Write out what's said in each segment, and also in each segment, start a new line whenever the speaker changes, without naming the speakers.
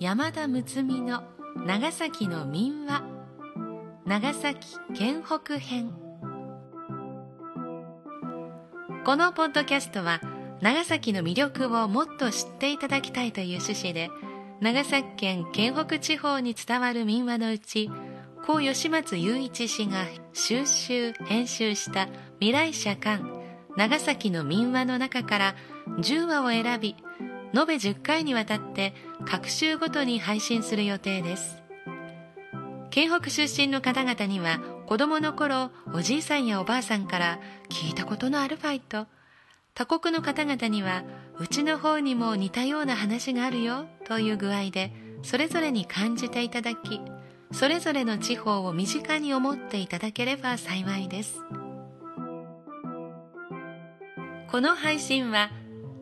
山田睦美の長崎の民話。長崎県北編。このポッドキャストは長崎の魅力をもっと知っていただきたいという趣旨で長崎県県北地方に伝わる民話のうち高吉松雄一氏が収集編集した未来社館長崎の民話の中から10話を選び延べ10回にわたって各週ごとに配信する予定です。県北出身の方々には子供の頃おじいさんやおばあさんから聞いたことのあるファイト。他国の方々にはうちの方にも似たような話があるよという具合でそれぞれに感じていただきそれぞれの地方を身近に思っていただければ幸いです。この配信は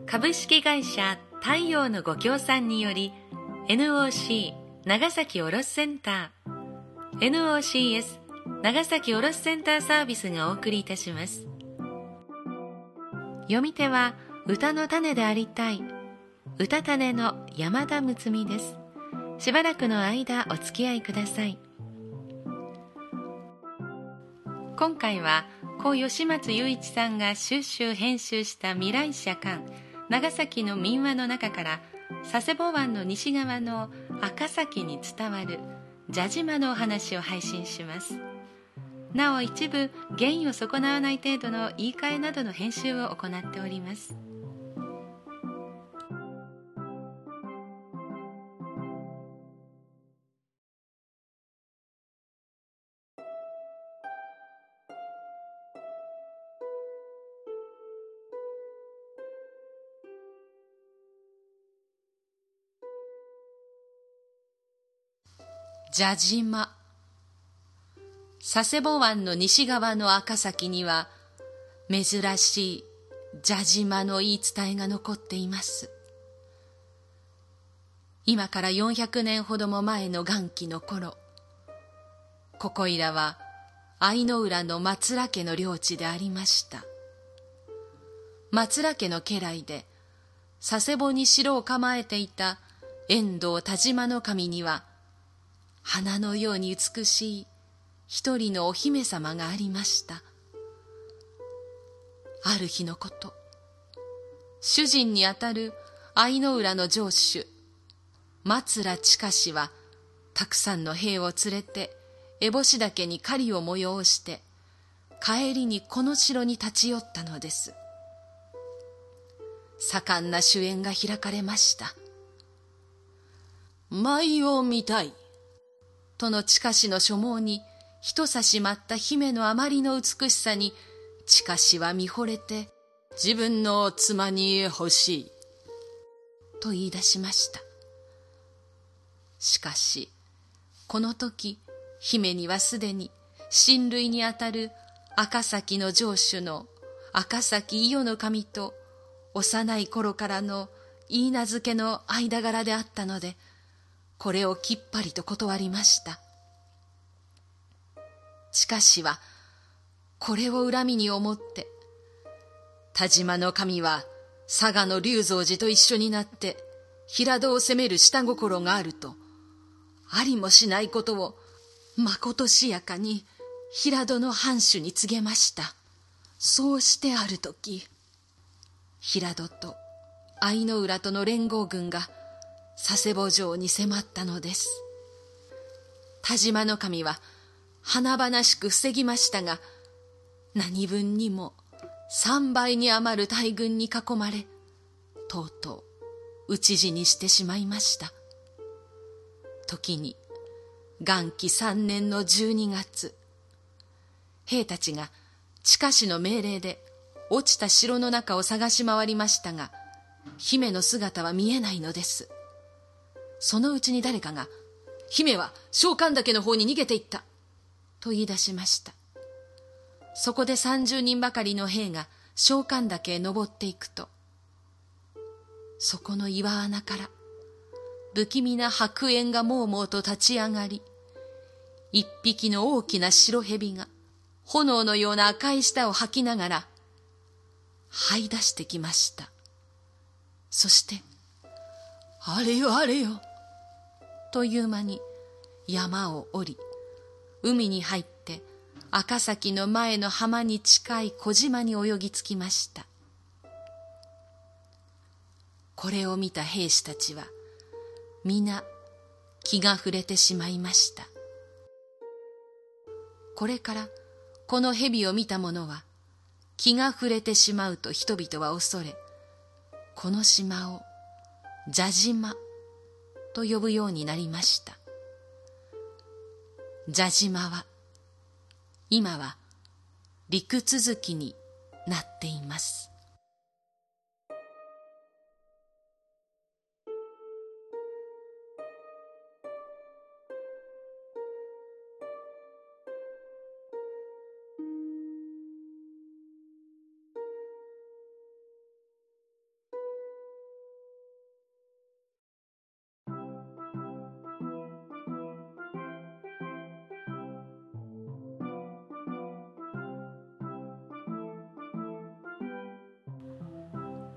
株式会社太陽のご協賛により NOC 長崎卸センター NOCS 長崎卸センターサービスがお送りいたします。読み手は歌の種でありたい歌種の山田睦美です。しばらくの間お付き合いください。今回は故吉松雄一さんが収集編集した未来社館長崎の民話の中から佐世保湾の西側の赤崎に伝わる蛇島のお話を配信します。なお一部原因を損なわない程度の言い換えなどの編集を行っております。
蛇島。佐世保湾の西側の赤崎には珍しい蛇島の言い伝えが残っています。今から400年ほども前の元気の頃ここいらは愛の浦の松浦家の領地でありました。松浦家の家来で佐世保に城を構えていた遠藤田島の神には花のように美しい一人のお姫様がありました。ある日のこと主人にあたる愛の浦の城主松浦近氏はたくさんの兵を連れて烏帽子岳に狩りを催して帰りにこの城に立ち寄ったのです。盛んな主演が開かれました。舞を見たい。との近しの所望に一差し舞った姫のあまりの美しさに近しは見惚れて自分の妻に欲しいと言い出しました。しかしこの時姫にはすでに親類にあたる赤崎の城主の赤崎伊予の神と幼い頃からの言い名付けの間柄であったのでこれをきっぱりと断りました。しかしはこれを恨みに思って田島の神は佐賀の龍蔵寺と一緒になって平戸を攻める下心があるとありもしないことをまことしやかに平戸の藩主に告げました。そうしてある時平戸と愛の浦との連合軍が佐世保城に迫ったのです。田島の神は華々しく防ぎましたが何分にも三倍に余る大軍に囲まれとうとう討ち死にしてしまいました。時に元気三年の12月兵たちが地下士の命令で落ちた城の中を探し回りましたが姫の姿は見えないのです。そのうちに誰かが、姫は召喚岳の方に逃げていった。と言い出しました。そこで三十人ばかりの兵が召喚岳へ登っていくと、そこの岩穴から、不気味な白煙がもうもうと立ち上がり、一匹の大きな白蛇が、炎のような赤い舌を吐きながら、這い出してきました。そして、あれよあれよ。という間に山を降り海に入って赤崎の前の浜に近い小島に泳ぎ着きました。これを見た兵士たちは皆気が触れてしまいました。これからこの蛇を見た者は気が触れてしまうと人々は恐れこの島を蛇島と呼ぶようになりました。蛇島は今は陸続きになっています。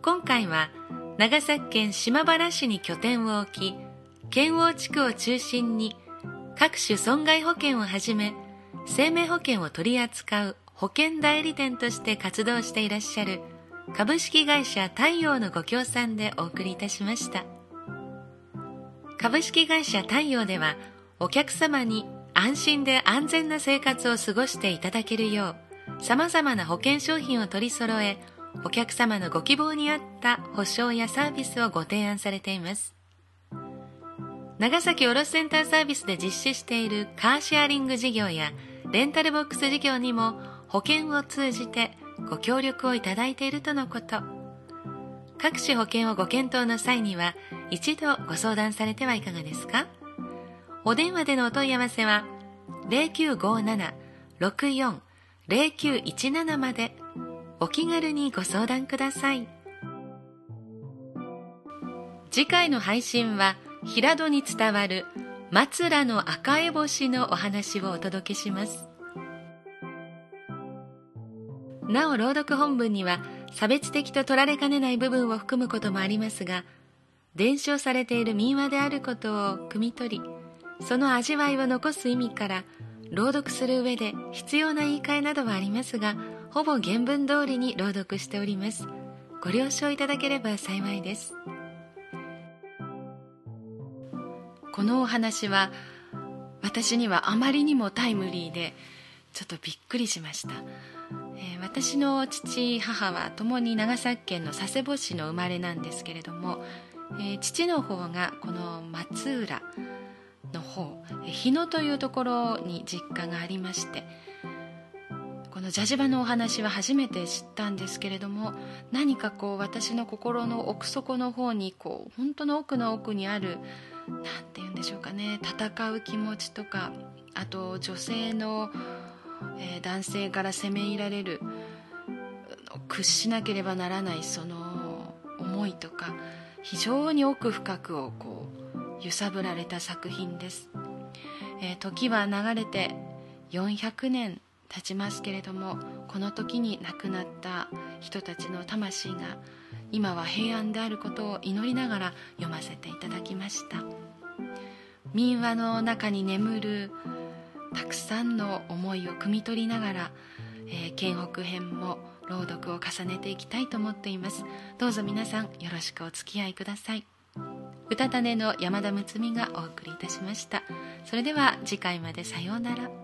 今回は長崎県島原市に拠点を置き県央地区を中心に各種損害保険をはじめ生命保険を取り扱う保険代理店として活動していらっしゃる株式会社太陽のご協賛でお送りいたしました。株式会社太陽ではお客様に安心で安全な生活を過ごしていただけるよう様々な保険商品を取り揃えお客様のご希望に合った保証やサービスをご提案されています。長崎卸センターサービスで実施しているカーシェアリング事業やレンタルボックス事業にも保険を通じてご協力をいただいているとのこと。各種保険をご検討の際には一度ご相談されてはいかがですか？お電話でのお問い合わせは0957-64-0917まで。お気軽にご相談ください。次回の配信は平戸に伝わる松浦の赤烏帽子のお話をお届けします。なお朗読本文には差別的と取られかねない部分を含むこともありますが伝承されている民話であることを汲み取りその味わいを残す意味から朗読する上で必要な言い換えなどはありますがほぼ原文通りに朗読しております。ご了承いただければ幸いです。このお話は私にはあまりにもタイムリーでちょっとびっくりしました、えー、私の父母は共に長崎県の佐世保市の生まれなんですけれども、えー、父の方がこの松浦の方日野というところに実家がありましてこのジャジバのお話は初めて知ったんですけれども何かこう私の心の奥底の方にこう本当の奥の奥にある何て言うんでしょうかね戦う気持ちとかあと女性の、えー、男性から責め入られる屈しなければならないその思いとか非常に奥深くをこう揺さぶられた作品です、えー、時は流れて400年経ちますけれどもこの時に亡くなった人たちの魂が今は平安であることを祈りながら読ませていただきました。民話の中に眠るたくさんの思いを汲み取りながら、えー、県北編も朗読を重ねていきたいと思っています。どうぞ皆さんよろしくお付き合いください。うたた寝の山田睦美がお送りいたしました。それでは次回までさようなら。